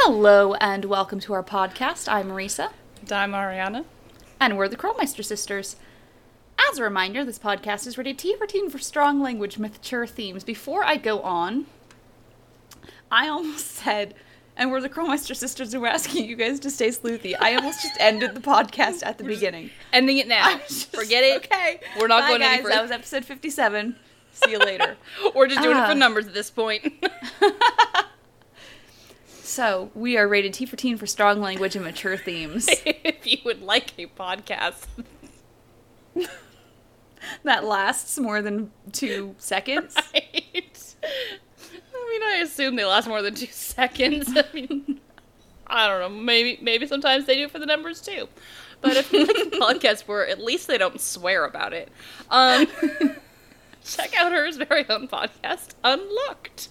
Hello and welcome to our podcast. I'm Marisa, And I'm Ariana. and we're the Krollmeister sisters. As a reminder, this podcast is rated T for teen for strong language, mature themes. Before I go on, I almost said, and we're the Krollmeister sisters, and we're asking you guys to stay sleuthy. I almost just ended the podcast at the beginning. Ending it now. Just- Forget it. Okay, We're not Bye, going guys. any further. That was episode fifty-seven. See you later. We're just doing it Ah. for numbers at this point. So we are rated T for teen for strong language and mature themes. if you would like a podcast, that lasts more than two seconds. right? I mean, I assume they last more than two seconds. I mean, I don't know. Maybe, maybe sometimes they do it for the numbers too. But if you like a podcast where at least they don't swear about it, um, check out hers very own podcast, Unlocked.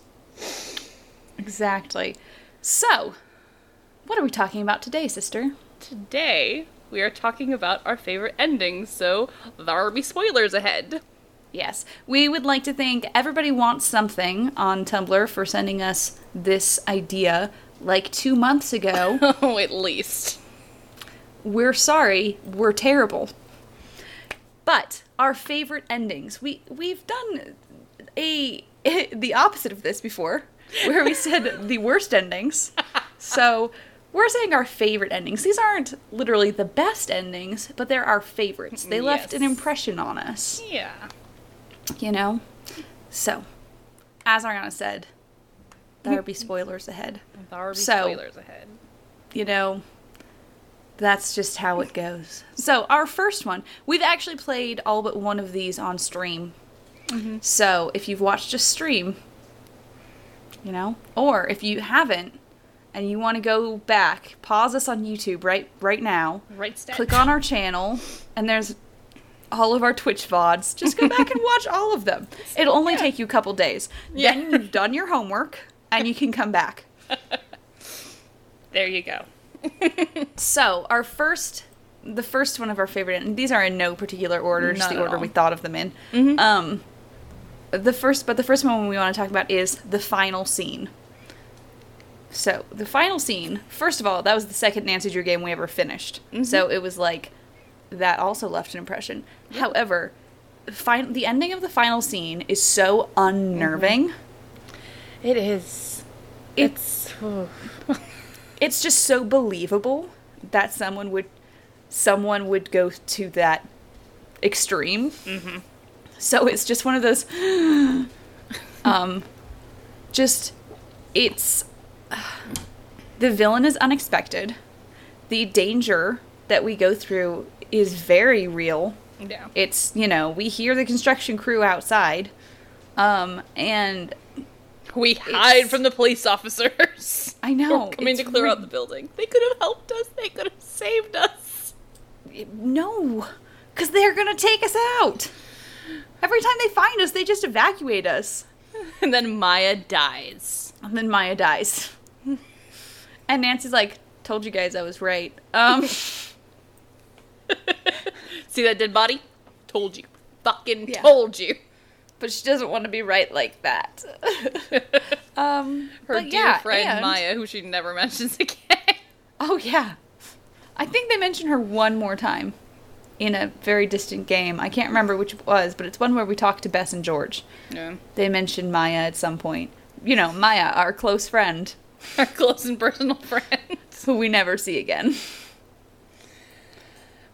Exactly. So, what are we talking about today, sister? Today, we are talking about our favorite endings, so there will be spoilers ahead. Yes, we would like to thank everybody wants something on Tumblr for sending us this idea like two months ago. Oh, at least. we're sorry, we're terrible. But our favorite endings. We we've done a the opposite of this before, where we said the worst endings. So we're saying our favorite endings. These aren't literally the best endings, but they're our favorites. They left an impression on us, Yeah. you know? So, as Ariana said, there'll be spoilers ahead. There be So- spoilers ahead. you know, that's just how it goes. So, our first one, we've actually played all but one of these on stream. Mm-hmm. So, if you've watched a stream, you know, or if you haven't and you want to go back, pause us on YouTube right right now. Right step. Click on our channel and there's all of our Twitch VODs. Just go back and watch all of them. It'll only Yeah. take you a couple days. Yeah. Then you've done your homework and you can come back. There you go. So our first, the first one of our favorite, and these are in no particular order, just the order all. we thought of them in. Mhm. Um, the first, but the first one we want to talk about is the final scene. So the final scene, first of all, that was the second Nancy Drew game we ever finished. Mm-hmm. So it was like that also left an impression. However, fin- the ending of the final scene is so unnerving. It is. It's it's just so believable that someone would someone would go to that extreme. Mm-hmm. So it's just one of those um just it's the villain is unexpected. The danger that we go through is very real. yeah. It's, you know, we hear the construction crew outside. Um and We hide from the police officers. I know, coming to clear out the building. They could have helped us. They could have saved us. No, because they're gonna take us out. Every time they find us, they just evacuate us. And then Maya dies. And then Maya dies. And Nancy's like, told you guys I was right. Um, See that dead body? Told you. Fucking Yeah. told you. but she doesn't want to be right like that. um, Her dear yeah, friend and- Maya, who she never mentions again. Oh, yeah. I think they mention her one more time in a very distant game. I can't remember which it was, but it's one where we talked to Bess and George. yeah. They mentioned Maya at some point. You know, Maya, our close friend, Our close and personal friend. who we never see again.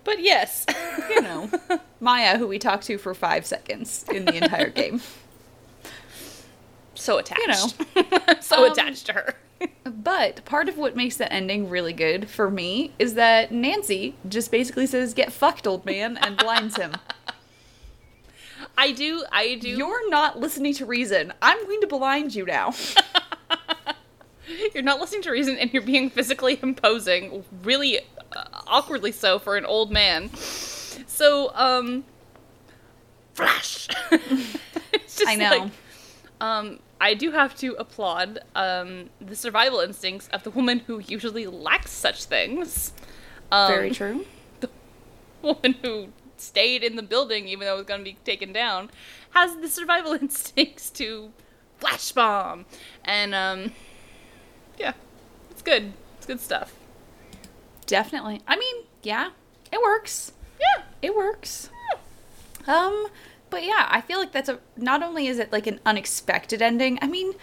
But yes. you know, Maya, who we talked to for five seconds in the entire game. so attached. You know. so Um, attached to her. But part of what makes the ending really good for me is that Nancy just basically says, Get fucked, old man, and blinds him. I do, I do. You're not listening to reason. I'm going to blind you now. You're not listening to reason, and you're being physically imposing, really uh, awkwardly so for an old man. So, um, flash. I know. like, um, I do have to applaud um, the survival instincts of the woman who usually lacks such things. Um, Very true. the woman who stayed in the building even though it was going to be taken down has the survival instincts to flash bomb and um yeah it's good. It's good stuff. Definitely. I mean, yeah, it works. Yeah. It works. Um, but yeah, I feel like that's a not only is it like an unexpected ending. I mean,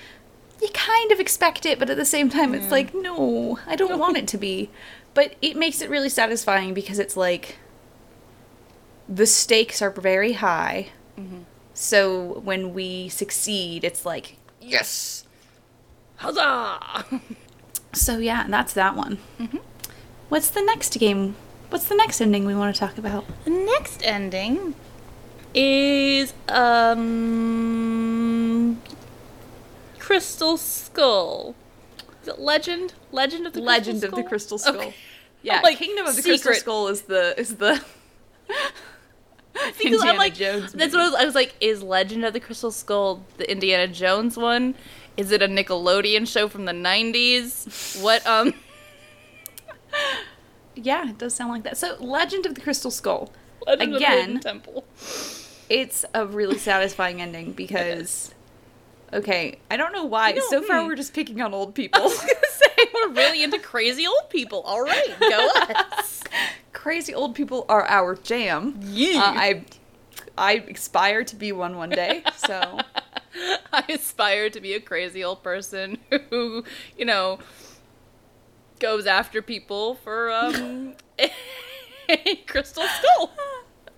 you kind of expect it, but at the same time, it's hmm. like no, I don't want it to be. But it makes it really satisfying because it's like the stakes are very high. Mm-hmm. So when we succeed, it's like yes. Huzzah! So yeah, that's that one. Mm-hmm. What's the next game? What's the next ending we want to talk about? The next ending is um Crystal Skull. Is it Legend? Legend of the Legend Crystal of the Crystal Skull. Okay. Yeah, Like, Kingdom of the Crystal. Skull is the is the Because Indiana I'm like, Jones that's what I was, I was like. Is Legend of the Crystal Skull the Indiana Jones one? Is it a Nickelodeon show from the '90s? What um? Yeah, it does sound like that. So, Legend of the Crystal Skull. Legend of the Again, Temple. It's a really satisfying ending because okay, I don't know why. So far hmm. we're just picking on old I people. say we're really into crazy old people. All right, go us. Crazy old people are our jam. Yeah. Uh, I I aspire to be one one day. So, I aspire to be a crazy old person who, you know, goes after people for um a crystal skull.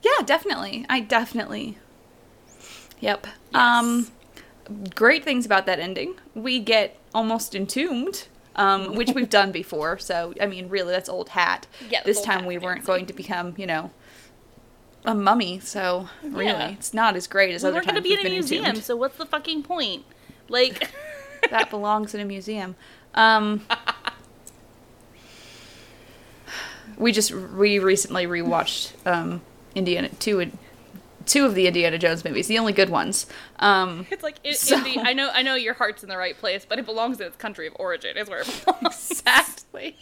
Yeah, definitely. I definitely Yep. Yes. Um great things about that ending. We get almost entombed, um, which we've done before. So I mean, really, that's old hat. Yeah, this time we weren't going to become, you know, a mummy. So really, Yeah. it's not as great as We other times gonna be we've in a museum, entombed. so what's the fucking point? Like, that belongs in a museum. Um, we just we recently rewatched um, Indiana two two of the Indiana Jones movies, the only good ones. Um, it's like in, So- Indy, I know, I know your heart's in the right place, but it belongs in its country of origin. Is where it belongs. exactly.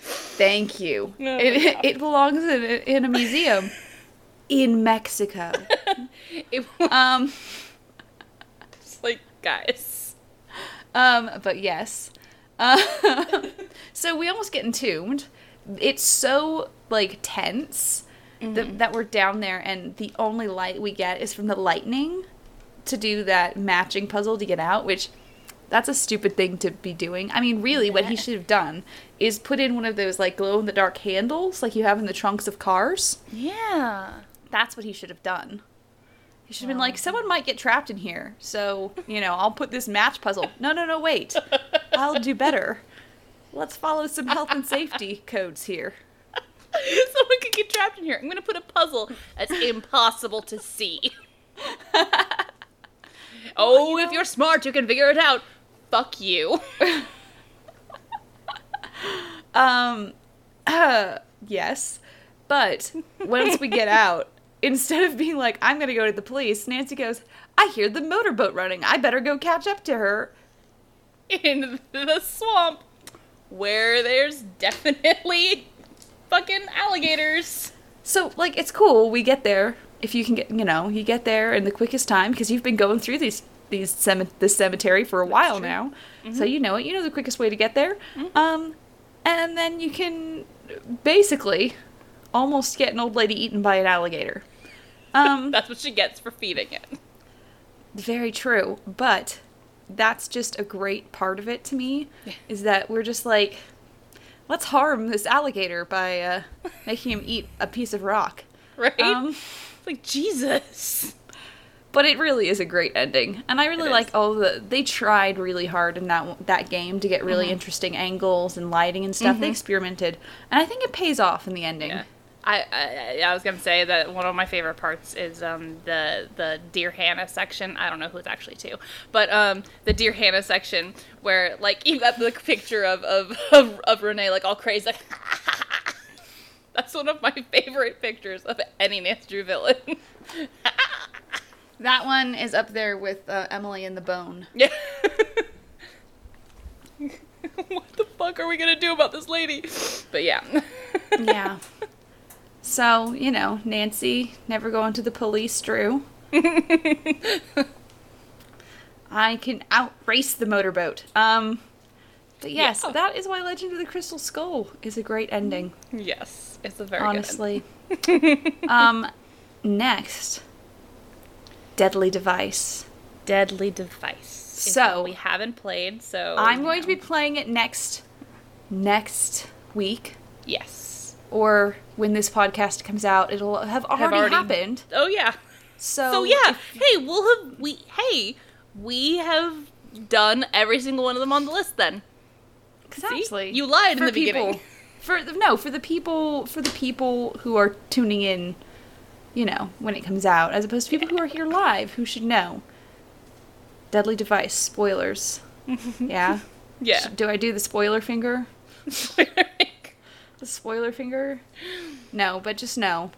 Thank you. No, it, it belongs in a, in a museum in Mexico. It Um, like, guys. um, but yes. Uh, so we almost get entombed. It's so like tense that, mm-hmm. that we're down there, and the only light we get is from the lightning to do that matching puzzle to get out, which that's a stupid thing to be doing. I mean, really, what he should have done is put in one of those like glow in the dark handles like you have in the trunks of cars. Yeah. That's what he should have done. He should have been like, someone might get trapped in here, so, you know, I'll put this match puzzle. No, no, no, wait. I'll do better. Let's follow some health and safety codes here. Someone could get trapped in here. I'm gonna put a puzzle that's impossible to see. oh, if you're smart, you can figure it out. Fuck you. Um, uh, yes. But once we get out, instead of being like, I'm gonna go to the police, Nancy goes, I hear the motorboat running. I better go catch up to her. In the swamp, where there's definitely fucking alligators. So, like, it's cool. We get there. If you can get, you know, you get there in the quickest time because you've been going through these these cem- this cemetery for a while now, so you know it. You know the quickest way to get there. Um, and then you can basically almost get an old lady eaten by an alligator. Um, That's what she gets for feeding it. very true, but that's just a great part of it to me. Yeah. Is that we're just like, let's harm this alligator by uh, making him eat a piece of rock. Right? Um, like, Jesus. But it really is a great ending, and I really It like is. all the. They tried really hard in that that game to get really Mm-hmm. interesting angles and lighting and stuff. They experimented, and I think it pays off in the ending. Yeah. I, I I was gonna say that one of my favorite parts is um the the dear Hannah section. I don't know who it's actually to, but um the dear Hannah section where like you got the picture of of of, of Renee like all crazy. Like, That's one of my favorite pictures of any Nancy Drew villain. That one is up there with uh, Emily and the Bone. yeah. what the fuck are we gonna do about this lady? But yeah. Yeah. So you know, Nancy never going to the police. Drew. I can outrace the motorboat. Um, But yes, Yeah. that is why Legend of the Crystal Skull is a great ending. Yes, it's a very honestly. um, next, Deadly Device. deadly device. So- we haven't played, so I'm going to be playing it next next week yes. Or when this podcast comes out it'll have already, already- happened. Oh yeah. So, So yeah, if- hey, we'll have we hey we have done every single one of them on the list then. exactly. You lied in For the beginning. people- For the, no, for the people for the people who are tuning in, you know, when it comes out, as opposed to people who are here live who should know. Deadly Device spoilers. yeah. Yeah. Do I do the spoiler finger? The spoiler finger? No, but just know.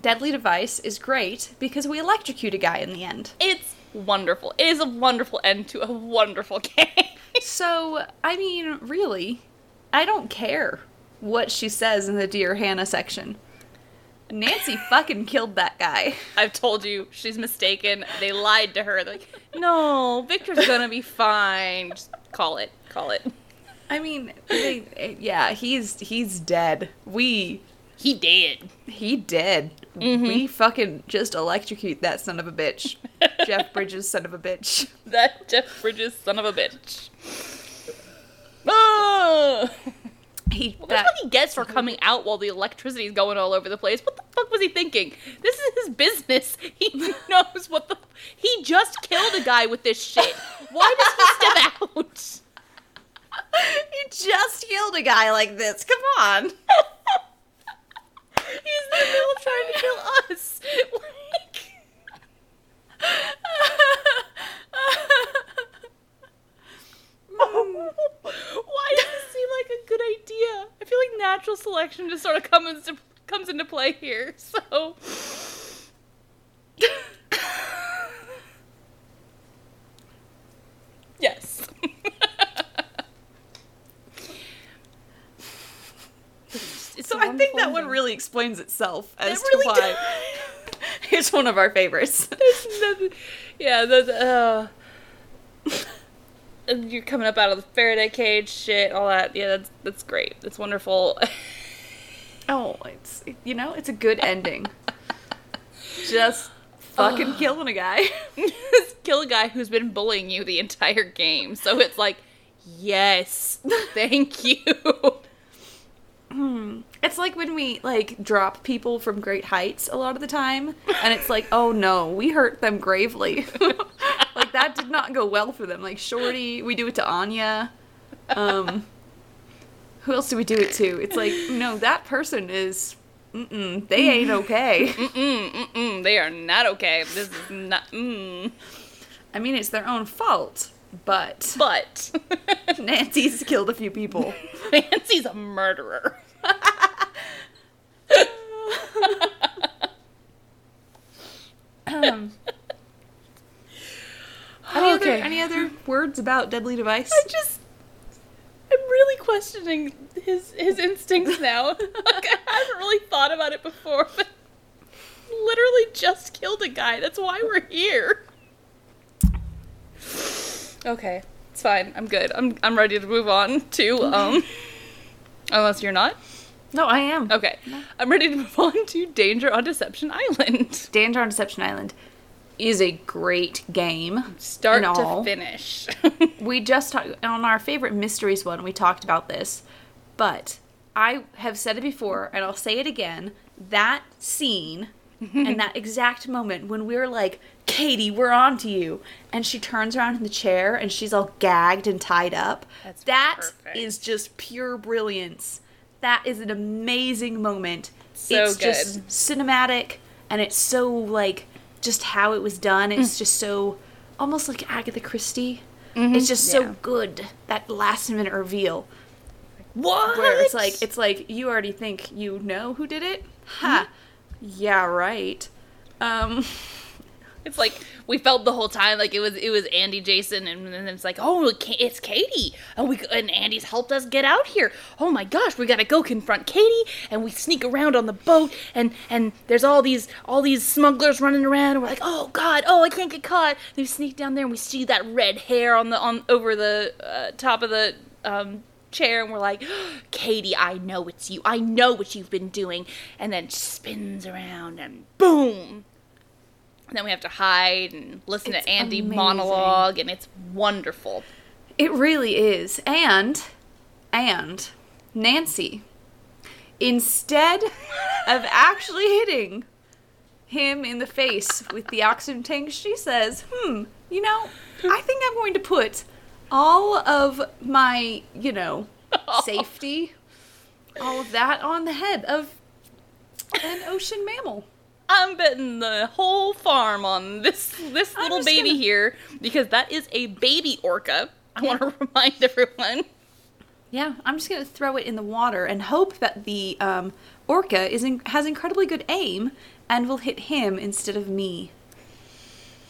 Deadly Device is great because we electrocute a guy in the end. it's wonderful. It is a wonderful end to a wonderful game. So, I mean, really, I don't care what she says in the Dear Hannah section. Nancy fucking killed that guy. I've told you she's mistaken. They lied to her. They're like, no, Victor's gonna be fine. Just call it. Call it. I mean, they, yeah, he's he's dead. We He did. he dead. Mm-hmm. We fucking just electrocute that son of a bitch. Jeff Bridges son of a bitch. That Jeff Bridges son of a bitch. Ah! He Well, that, that's what he gets for coming out while the electricity's going all over the place. What the fuck was he thinking? This is his business. He knows what the. He just killed a guy with this shit. Why does he step out? he just killed a guy like this. Come on. He's in the middle of trying to kill us. Like, oh. why does this seem like a good idea? I feel like natural selection just sort of comes into comes into play here. So. yes. It's So a I think wonderful that one ending. Really explains itself as It really to why it's one of our favorites. Yeah, that's uh. and You're coming up out of the Faraday cage, shit, all that. Yeah, that's that's great. That's wonderful. Oh, it's you know, it's a good ending. Just fucking killing a guy. Kill a guy who's been bullying you the entire game. So it's like, yes, thank you. It's like when we like drop people from great heights a lot of the time, and it's like, oh no, we hurt them gravely. like that did not go well for them. Like Shorty, we do it to Anya. Um, who else do we do it to? It's like, no, that person is, mm-mm, they ain't okay. Mm, mm, they are not okay. This is not. Mm. I mean, it's their own fault, but But Nancy's killed a few people. Nancy's a murderer. Um, any, other, Okay. any other words about Deadly Device? I just I'm really questioning his his instincts now. like I haven't really thought about it before, but literally just killed a guy. That's why we're here. Okay, it's fine. I'm good. I'm I'm ready to move on to um unless you're not. no, I am. Okay. I'm ready to move on to Danger on Deception Island. Danger on Deception Island is a great game. Start to all. finish. We just talked on our favorite mysteries one. We talked about this, but I have said it before, and I'll say it again. That scene and that exact moment when we're like, "Katie, we're on to you," and she turns around in the chair and she's all gagged and tied up. That's That perfect. is just pure brilliance. That is an amazing moment. So it's just cinematic, and it's so like just how it was done. Mm. It's just so almost like Agatha Christie. It's just Mm-hmm. Yeah. so good that last minute reveal what? where it's like it's like you already think you know who did it. Ha. Yeah, right. Um It's like we felt the whole time like it was it was Andy, Jason, and then it's like oh it's Katie, and we and Andy's helped us get out here. Oh my gosh, we gotta go confront Katie, and we sneak around on the boat, and and there's all these all these smugglers running around, and we're like oh god, oh I can't get caught. And we sneak down there, and we see that red hair on the on over the uh, top of the um, chair and we're like, Katie, I know it's you. I know what you've been doing. And then spins around and boom. And then we have to hide and listen It's to Andy amazing. monologue, and it's wonderful. It really is. And, and, Nancy, instead of actually hitting him in the face with the oxygen tank, she says, hmm, you know, I think I'm going to put all of my, you know, safety, all of that on the head of an ocean mammal. I'm betting the whole farm on this this little baby gonna- here because that is a baby orca. I want to remind everyone. Yeah, I'm just gonna throw it in the water and hope that the um, orca is in- has incredibly good aim and will hit him instead of me.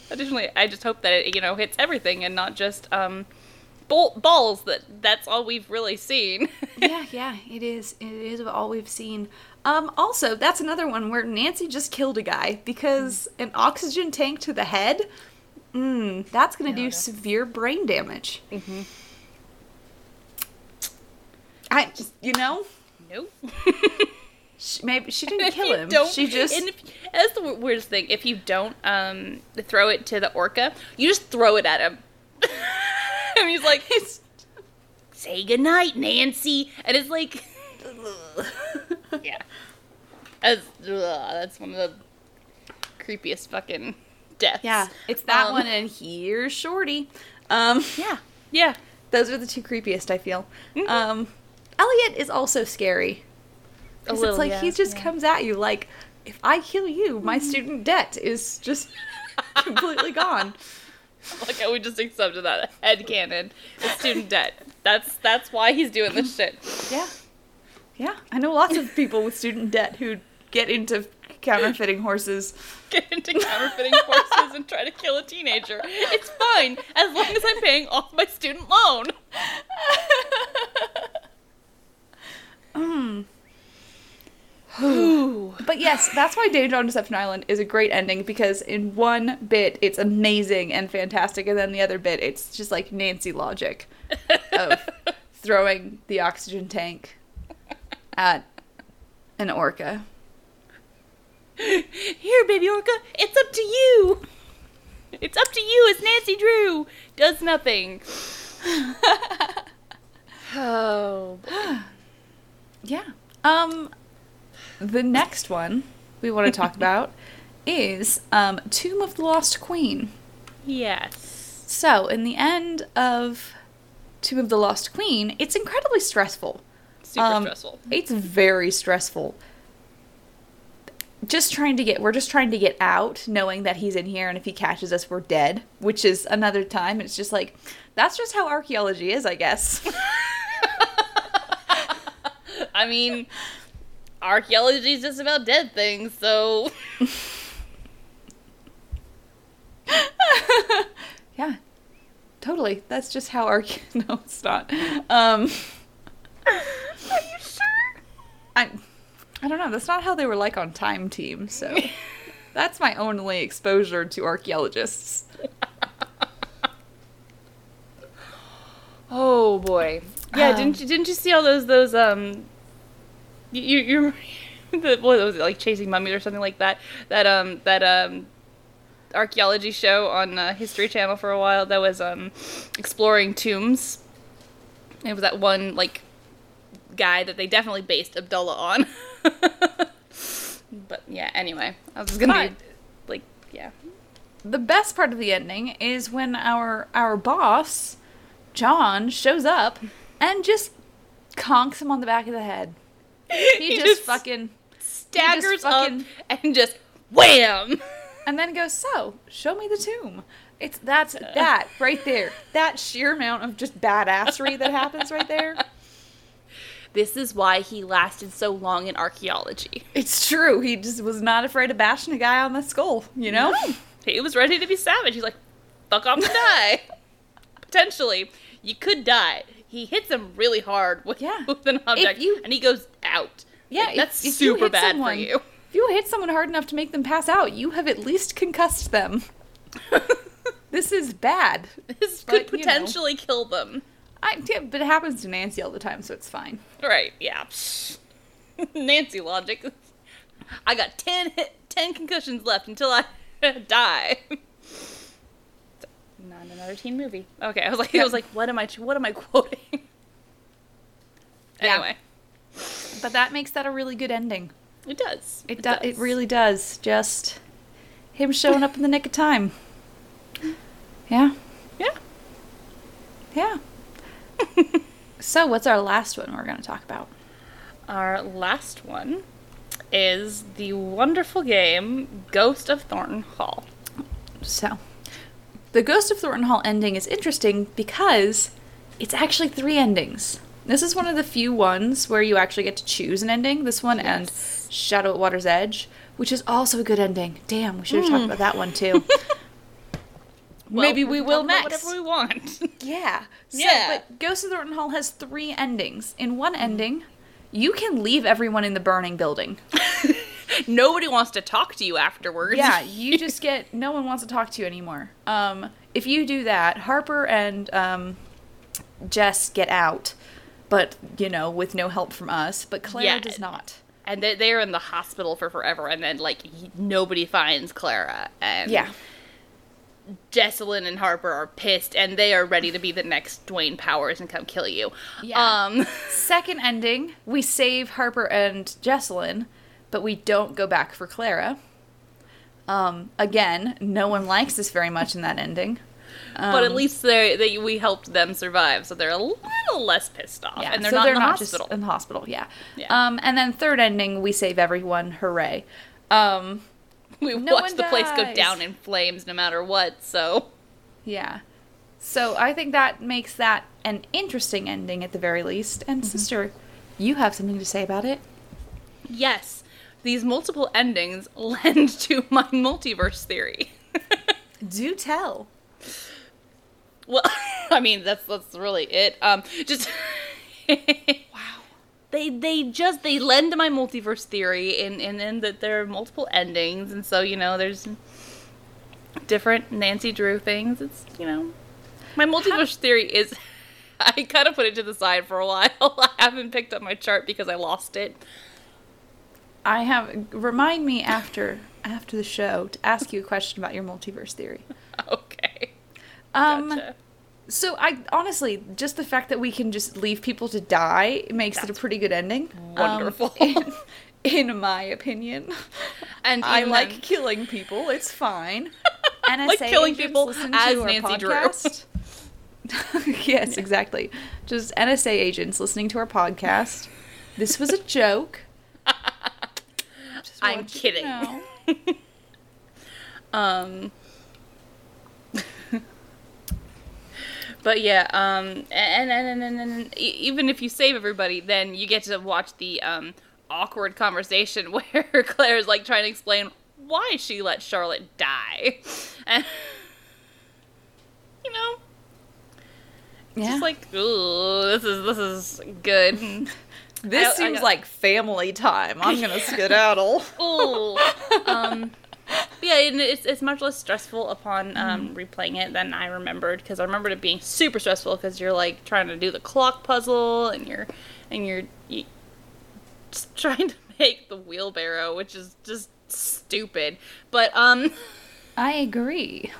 Additionally, I just hope that it you know hits everything and not just um bol- balls. That that's all we've really seen. yeah, yeah, it is. It is all we've seen. Um, also, that's another one where Nancy just killed a guy because an oxygen tank to the head. Mm, that's gonna do severe brain damage. Mm-hmm. I just, you know, nope. she, maybe she didn't kill him. she just and if, that's the weirdest thing. If you don't um throw it to the orca, you just throw it at him, and he's like, "Say goodnight, Nancy," and it's like, yeah, that's ugh, that's one of the creepiest fucking deaths. yeah, it's that Um, one and here's Shorty. Um, Yeah, yeah. Those are the two creepiest, I feel. Mhm. Um, Elliot is also scary. A little, it's like yeah, he just yeah. comes at you like, if I kill you, my student debt is just completely gone. Like how we just accepted that head canon. It's student debt. That's that's why he's doing this shit. Yeah. Yeah. I know lots of people with student debt who get into counterfeiting horses. Get into counterfeiting horses and try to kill a teenager. It's fine as long as I'm paying off my student loan. Mm. But yes, that's why Danger on Deception Island is a great ending because in one bit it's amazing and fantastic, and then the other bit it's just like Nancy logic of throwing the oxygen tank at an orca. Here, baby orca, it's up to you. It's up to you as Nancy Drew does nothing. oh. Yeah. Um, the next one we want to talk about is um, Tomb of the Lost Queen. Yes. So, in the end of Tomb of the Lost Queen, it's incredibly stressful. Super Um, stressful. It's very stressful. Just trying to get, we're just trying to get out, knowing that he's in here, and if he catches us, we're dead. Which is another time. It's just like, that's just how archaeology is, I guess. I mean, archaeology is just about dead things, so yeah, totally. That's just how archae. No, it's not. Um, Are you sure? I, I don't know. That's not how they were like on Time Team. So that's my only exposure to archaeologists. Oh boy. Yeah, Um, didn't you didn't you see all those those um you you the what was it like chasing mummies or something like that that um that um archaeology show on uh, History Channel for a while that was um exploring tombs. It was that one like guy that they definitely based Abdullah on. but yeah, anyway, I was gonna But- be like yeah. the best part of the ending is when our our boss John shows up and just conks him on the back of the head. He, just, fucking staggers fucking- up and just wham. and then goes, "So, show me the tomb." It's that's that right there. That sheer amount of just badassery that happens right there. This is why he lasted so long in archaeology. It's true. He just was not afraid of bashing a guy on the skull, you know? He was ready to be savage. He's like, fuck off and die. Potentially, you could die. He hits him really hard with, Yeah. with an object, you- and he goes out. Yeah, Like, that's if super bad someone- for you. If you hit someone hard enough to make them pass out, you have at least concussed them. this is bad. This But, could you know. potentially kill them. I, yeah, but it happens to Nancy all the time, so it's fine. Right, yeah. Nancy logic. I got 10, hit, 10 concussions left until I die. Not another teen movie. Okay, I was like, I was like, what am I, what am I quoting? Yeah. Anyway, But that makes that a really good ending. it does. It, do- it really does. Just him showing up in the nick of time. Yeah. Yeah. Yeah. so, what's our last one we're going to talk about? Our last one is the wonderful game Ghost of Thornton Hall. So, the Ghost of Thornton Hall ending is interesting because it's actually three endings. This is one of the few ones where you actually get to choose an ending. This one and Shadow at Water's Edge, which is also a good ending. Damn, we should have talked hmm. about that one too. Well, Maybe we will next. Whatever we want. Yeah. So, Yeah. but Ghost of Thornton Hall has three endings. In one hmm. ending, you can leave everyone in the burning building. Nobody wants to talk to you afterwards. Yeah, you just get no one wants to talk to you anymore. Um, if you do that, Harper and um, Jess get out, but you know, with no help from us. But Clara Yeah. does not. and they, they're in the hospital for forever and then like nobody finds clara and Yeah. jessalyn and harper are pissed and they are ready to be the next dwayne powers and come kill you Yeah. um Second ending, we save Harper and Jessalyn, but we don't go back for Clara. Um, again, no one likes us very much in that ending. but at Um, least they, they we helped them survive so they're a little less pissed off and they're so not they're in the not hospital in the hospital. Yeah. Yeah. Um, and then third ending, we save everyone. Hooray. Um, we no watch the place go down in flames no matter what so yeah. So I think that makes that an interesting ending at the very least. And sister, you have something to say about it? yes these multiple endings lend to my multiverse theory Do tell. Well, I mean that's that's really it. Um, just wow. They they just they lend to my multiverse theory and in, in that there are multiple endings, and so you know there's different Nancy Drew things. It's you know my multiverse theory is. I kind of put it to the side for a while. I haven't picked up my chart because I lost it. I have remind me after after the show to ask you a question about your multiverse theory. Okay. Um Gotcha. so I honestly just the fact that we can just leave people to die makes it a pretty good ending. Um, wonderful. in, in my opinion. And I like then- killing people. It's fine. NSA Like killing people as Nancy Drew. yes, exactly. Just NSA agents listening to our podcast. This was a joke. I'm kidding. Um. but yeah, um, and and, and, and, even if you save everybody, then you get to watch the um awkward conversation where Claire's like trying to explain why she let Charlotte die, and you know, Yeah. just like, ooh, this is this is good. This I- I seems got- like family time. I'm gonna skedaddle. Ooh. um, yeah, and it's it's much less stressful upon um, replaying it than I remembered because I remembered it being super stressful because you're like trying to do the clock puzzle and you're and you're you, just trying to make the wheelbarrow, which is just stupid. But um, I agree.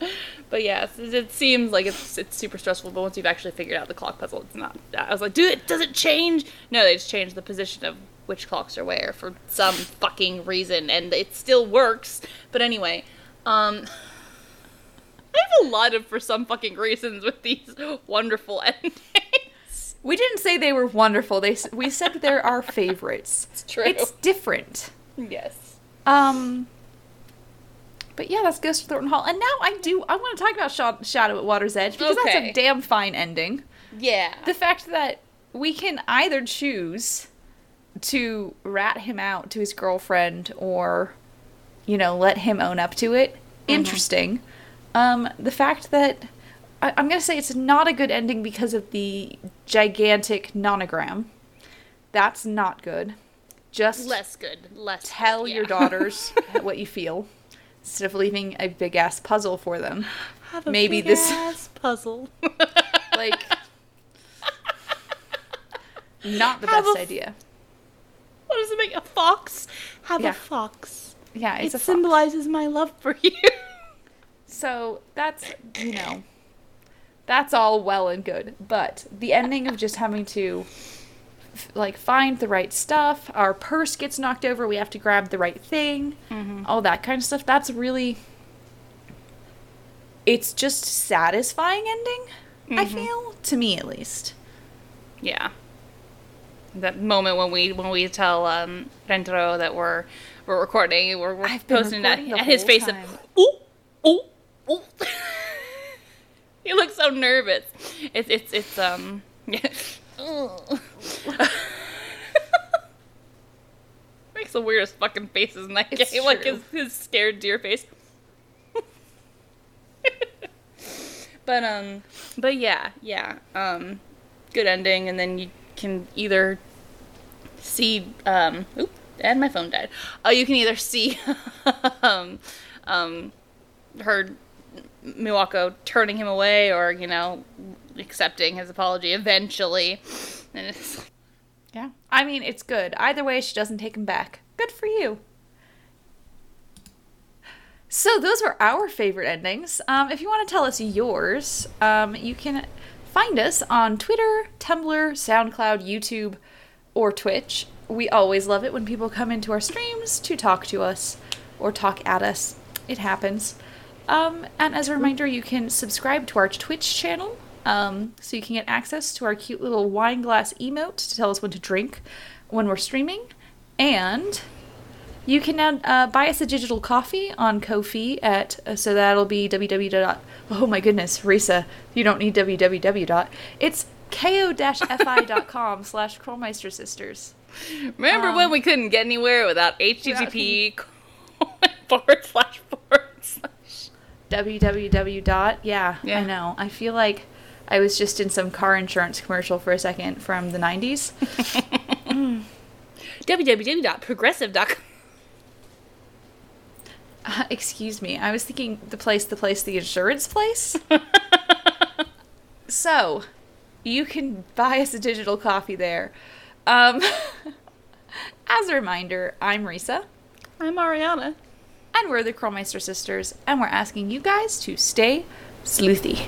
but yeah, it, it seems like it's it's super stressful. But once you've actually figured out the clock puzzle, it's not. I was like, dude, it does it change? No, they just changed the position of which clocks are where for some fucking reason, and it still works. But anyway, um, I have a lot of for some fucking reasons with these wonderful endings. We didn't say they were wonderful. They we said they're our favorites. It's true. It's different. yes. Um. But yeah, that's Ghost of Thornton Hall. And now I do. I want to talk about Shadow at Water's Edge because that's a damn fine ending. Yeah. The fact that we can either choose to rat him out to his girlfriend or, you know, let him own up to it. Interesting. Um, the fact that I- I'm going to say it's not a good ending because of the gigantic nonogram. That's not good. Just less good. Less. tell good, your daughters what you feel instead of leaving a big ass puzzle for them, maybe this puzzle, like, not the Have best f- idea. What does it make? A fox? Have yeah. a fox. Yeah, it symbolizes fox. my love for you. so that's you know, that's all well and good, but the ending of just having to like, find the right stuff, our purse gets knocked over, we have to grab the right thing, all that kind of stuff, that's really. It's just satisfying ending, I feel, to me at least. Yeah. That moment when we when we tell um Rentaro that we're we're recording, we're, we're posting that and his face time. of ooh ooh ooh. he looks so nervous. It's it's it's um makes the weirdest fucking faces in that It's game, like his, his scared deer face. but um, but yeah, yeah, um, good ending, and then you can either see um, oop, and my phone died. Oh, you can either see um, um, her Miwako turning him away, or you know, accepting his apology eventually, and it's Yeah. I mean, it's good. Either way, she doesn't take him back. Good for you. So, those were our favorite endings. Um, if you want to tell us yours, um, you can find us on Twitter, Tumblr, SoundCloud, YouTube, or Twitch. We always love it when people come into our streams to talk to us or talk at us. It happens. Um, and as a reminder, you can subscribe to our Twitch channel um, so you can get access to our cute little wine glass emote to tell us when to drink when we're streaming. And you can now uh, buy us a digital coffee on Ko-fi at, uh, so that'll be www. dot- Oh my goodness, Risa, you don't need www. dot. It's ko-fi.com slash Krollmeister Sisters. Remember Um, when we couldn't get anywhere without HTTP forward slash forward slash? www. dot. Yeah, Yeah. I know. I feel like I was just in some car insurance commercial for a second from the 90s. www.progressive.com. Uh, excuse me. I was thinking the place, the place, the insurance place. so, you can buy us a digital coffee there. Um, as a reminder, I'm Risa, I'm Ariana. and we're the Krollmeister sisters, and we're asking you guys to stay sleuthy.